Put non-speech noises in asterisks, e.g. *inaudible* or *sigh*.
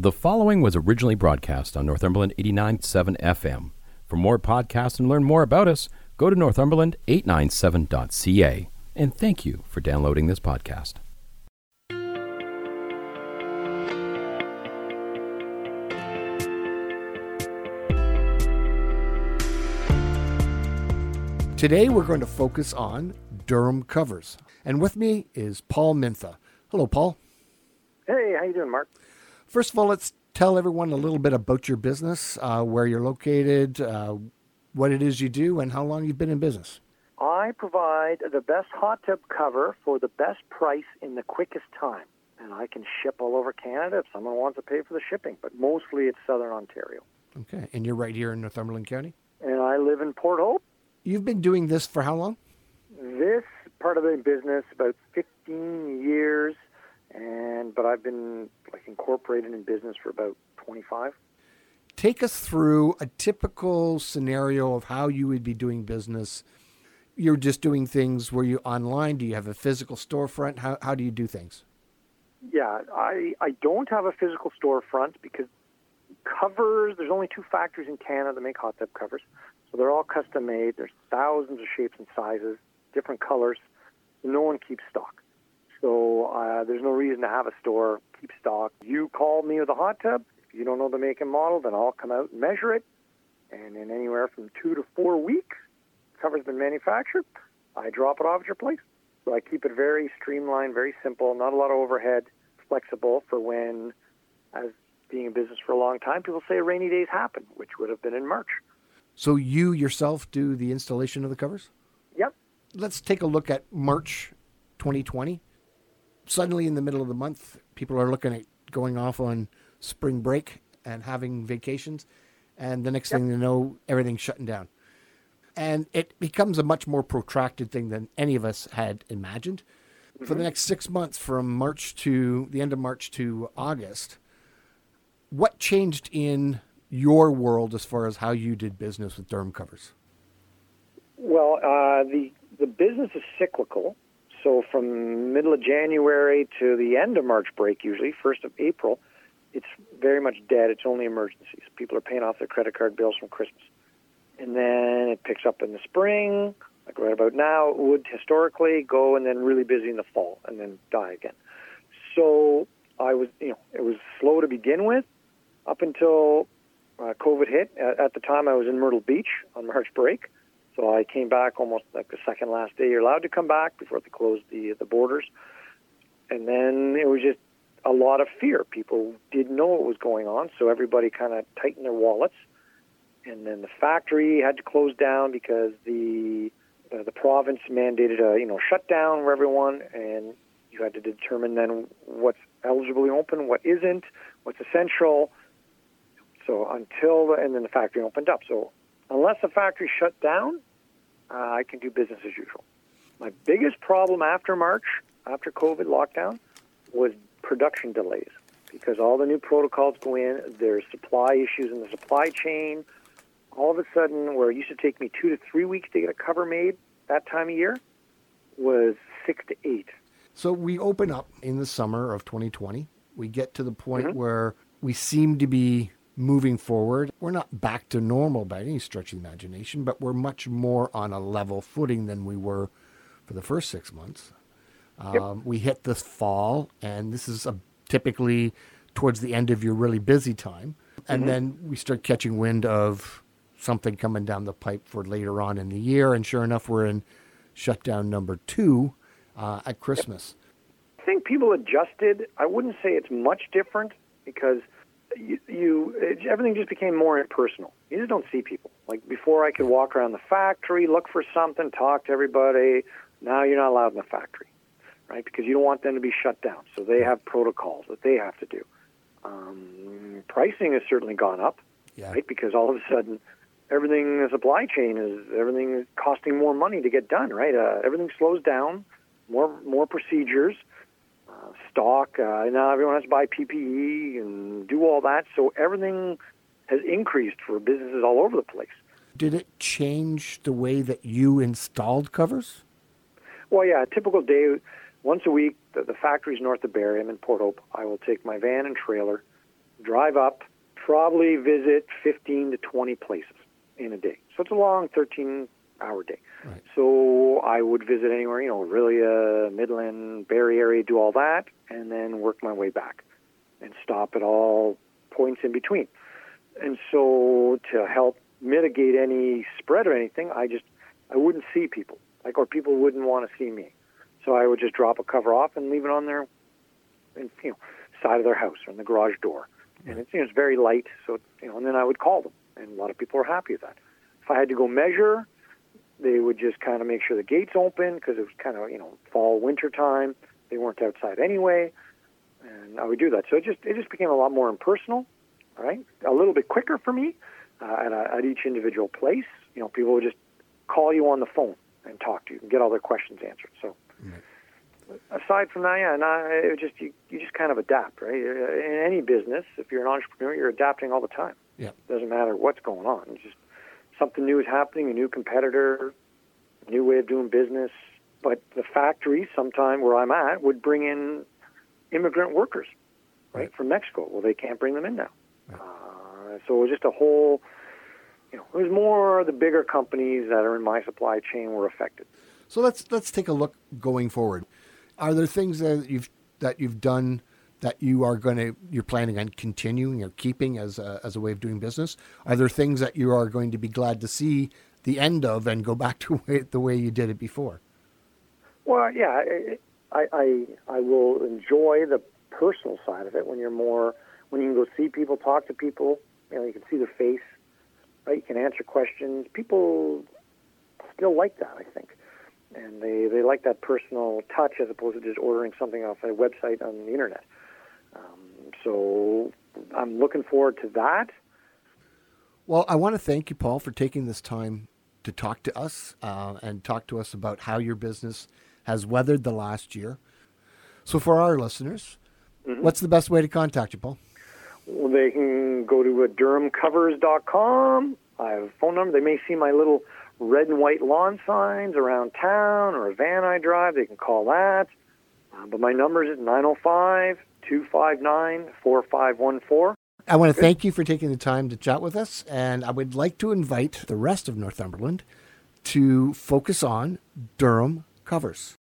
The following was originally broadcast on Northumberland 89.7 FM. For more podcasts and learn more about us, go to northumberland897.ca. And thank you for downloading this podcast. Today we're going to focus on Durham covers. And with me is Paul Mintha. Hello, Paul. Hey, how you doing, Mark? First of all, let's tell everyone a little bit about your business, uh, where you're located, uh, what it is you do, and how long you've been in business. I provide the best hot tub cover for the best price in the quickest time. And I can ship all over Canada if someone wants to pay for the shipping, but mostly it's Southern Ontario. Okay. And you're right here in Northumberland County? And I live in Port Hope. You've been doing this for how long? This part of the business about 15 years, I've been like incorporated in business for about 25. Take us through a typical scenario of how you would be doing business. You're just doing things where you online. Do you have a physical storefront? How, how do you do things? Yeah, I, I don't have a physical storefront because covers, there's only two factories in Canada that make hot tub covers. So they're all custom made. There's thousands of shapes and sizes, different colors. No one keeps stock. Uh, there's no reason to have a store keep stock. You call me with a hot tub. If you don't know the make and model, then I'll come out and measure it. And in anywhere from two to four weeks, cover's been manufactured. I drop it off at your place. So I keep it very streamlined, very simple, not a lot of overhead, flexible for when, as being in business for a long time, people say rainy days happen, which would have been in March. So you yourself do the installation of the covers? Yep. Let's take a look at March 2020. Suddenly, in the middle of the month, people are looking at going off on spring break and having vacations. And the next Yep. thing you know, everything's shutting down. And it becomes a much more protracted thing than any of us had imagined. For the next six months, from March to the end of March to August, what changed in your world as far as how you did business with Durham covers? Well, uh, the the business is cyclical. So from middle of January to the end of March break, usually first of April, it's very much dead. It's only emergencies. People are paying off their credit card bills from Christmas, and then it picks up in the spring. Like right about now, it would historically go and then really busy in the fall and then die again. So I was, you know, it was slow to begin with, up until uh, COVID hit. At, at the time, I was in Myrtle Beach on March break. So I came back almost like the second last day you're allowed to come back before they closed the the borders. And then it was just a lot of fear. People didn't know what was going on, so everybody kind of tightened their wallets. And then the factory had to close down because the uh, the province mandated a you know shutdown for everyone, and you had to determine then what's eligibly open, what isn't, what's essential. So until and then the factory opened up. So unless the factory shut down, uh, I can do business as usual. My biggest problem after March, after COVID lockdown, was production delays because all the new protocols go in. There's supply issues in the supply chain. All of a sudden, where it used to take me two to three weeks to get a cover made that time of year, was six to eight. So we open up in the summer of 2020. We get to the point Mhm. where we seem to be moving forward. We're not back to normal by any stretch of the imagination, but we're much more on a level footing than we were for the first six months. Yep. Um, we hit this fall, and this is a, typically towards the end of your really busy time. And then we start catching wind of something coming down the pipe for later on in the year. And sure enough, we're in shutdown number two uh, at Christmas. I think people adjusted. I wouldn't say it's much different because you, you it, everything just became more impersonal. You just don't see people. Like before, I could walk around the factory, look for something, talk to everybody. Now you're not allowed in the factory, right? Because you don't want them to be shut down. So they have protocols that they have to do. Um, pricing has certainly gone up, Yeah. right? Because all of a sudden, everything the supply chain is everything is costing more money to get done, right? Uh, everything slows down, more more procedures, uh, stock. Uh, now everyone has to buy PPE and do all that, so everything has increased for businesses all over the place. Did it change the way that you installed covers? Well, yeah, a typical day, once a week, the, the factory's north of Barrie. I'm in Port Hope. I will take my van and trailer drive up, probably visit 15 to 20 places in a day. So it's a long 13 hour day. Right. So I would visit anywhere, you know, Orillia, Midland, Barrie area, do all that, and then work my way back and stop at all points in between. And so to help mitigate any spread or anything, I just I wouldn't see people, like or people wouldn't want to see me. So I would just drop a cover off and leave it on their, in, you know, side of their house or in the garage door. And it's you know it's very light, so you know, and then I would call them, and a lot of people were happy with that. If I had to go measure, they would just kind of make sure the gates open because it was kind of you know fall winter time. They weren't outside anyway, and I would do that. So it just it just became a lot more impersonal, right? A little bit quicker for me uh, at, a, at each individual place. You know, people would just call you on the phone and talk to you and get all their questions answered. So aside from that, yeah, and I, it just you, you just kind of adapt, right? In any business, if you're an entrepreneur, you're adapting all the time. Yeah. Doesn't matter what's going on. It's just something new is happening, a new competitor, a new way of doing business. But the factory, sometime where I'm at, would bring in immigrant workers, right, Right. from Mexico. Well, they can't bring them in now. Uh, so it was just a whole, you know, it was more the bigger companies that are in my supply chain were affected. So let's let's take a look going forward. Are there things that you've that you've done that you are going to you're planning on continuing or keeping as a, as a way of doing business? Are there things that you are going to be glad to see the end of and go back *laughs* to way, the way you did it before? Well, yeah, I, I I will enjoy the personal side of it when you're more when you can go see people, talk to people. You know, you can see their face, right? You can answer questions. People still like that, I think, and they they like that personal touch as opposed to just ordering something off a website on the internet. Um, so I'm looking forward to that. Well, I want to thank you, Paul, for taking this time to talk to us uh, and talk to us about how your business has weathered the last year. So, for our listeners, what's the best way to contact you, Paul? Well, they can go to DurhamCovers.com. I have a phone number. They may see my little red and white lawn signs around town or a van I drive. They can call that. Uh, but my number is 905 259 4514. I want to thank you for taking the time to chat with us, and I would like to invite the rest of Northumberland to focus on Durham covers.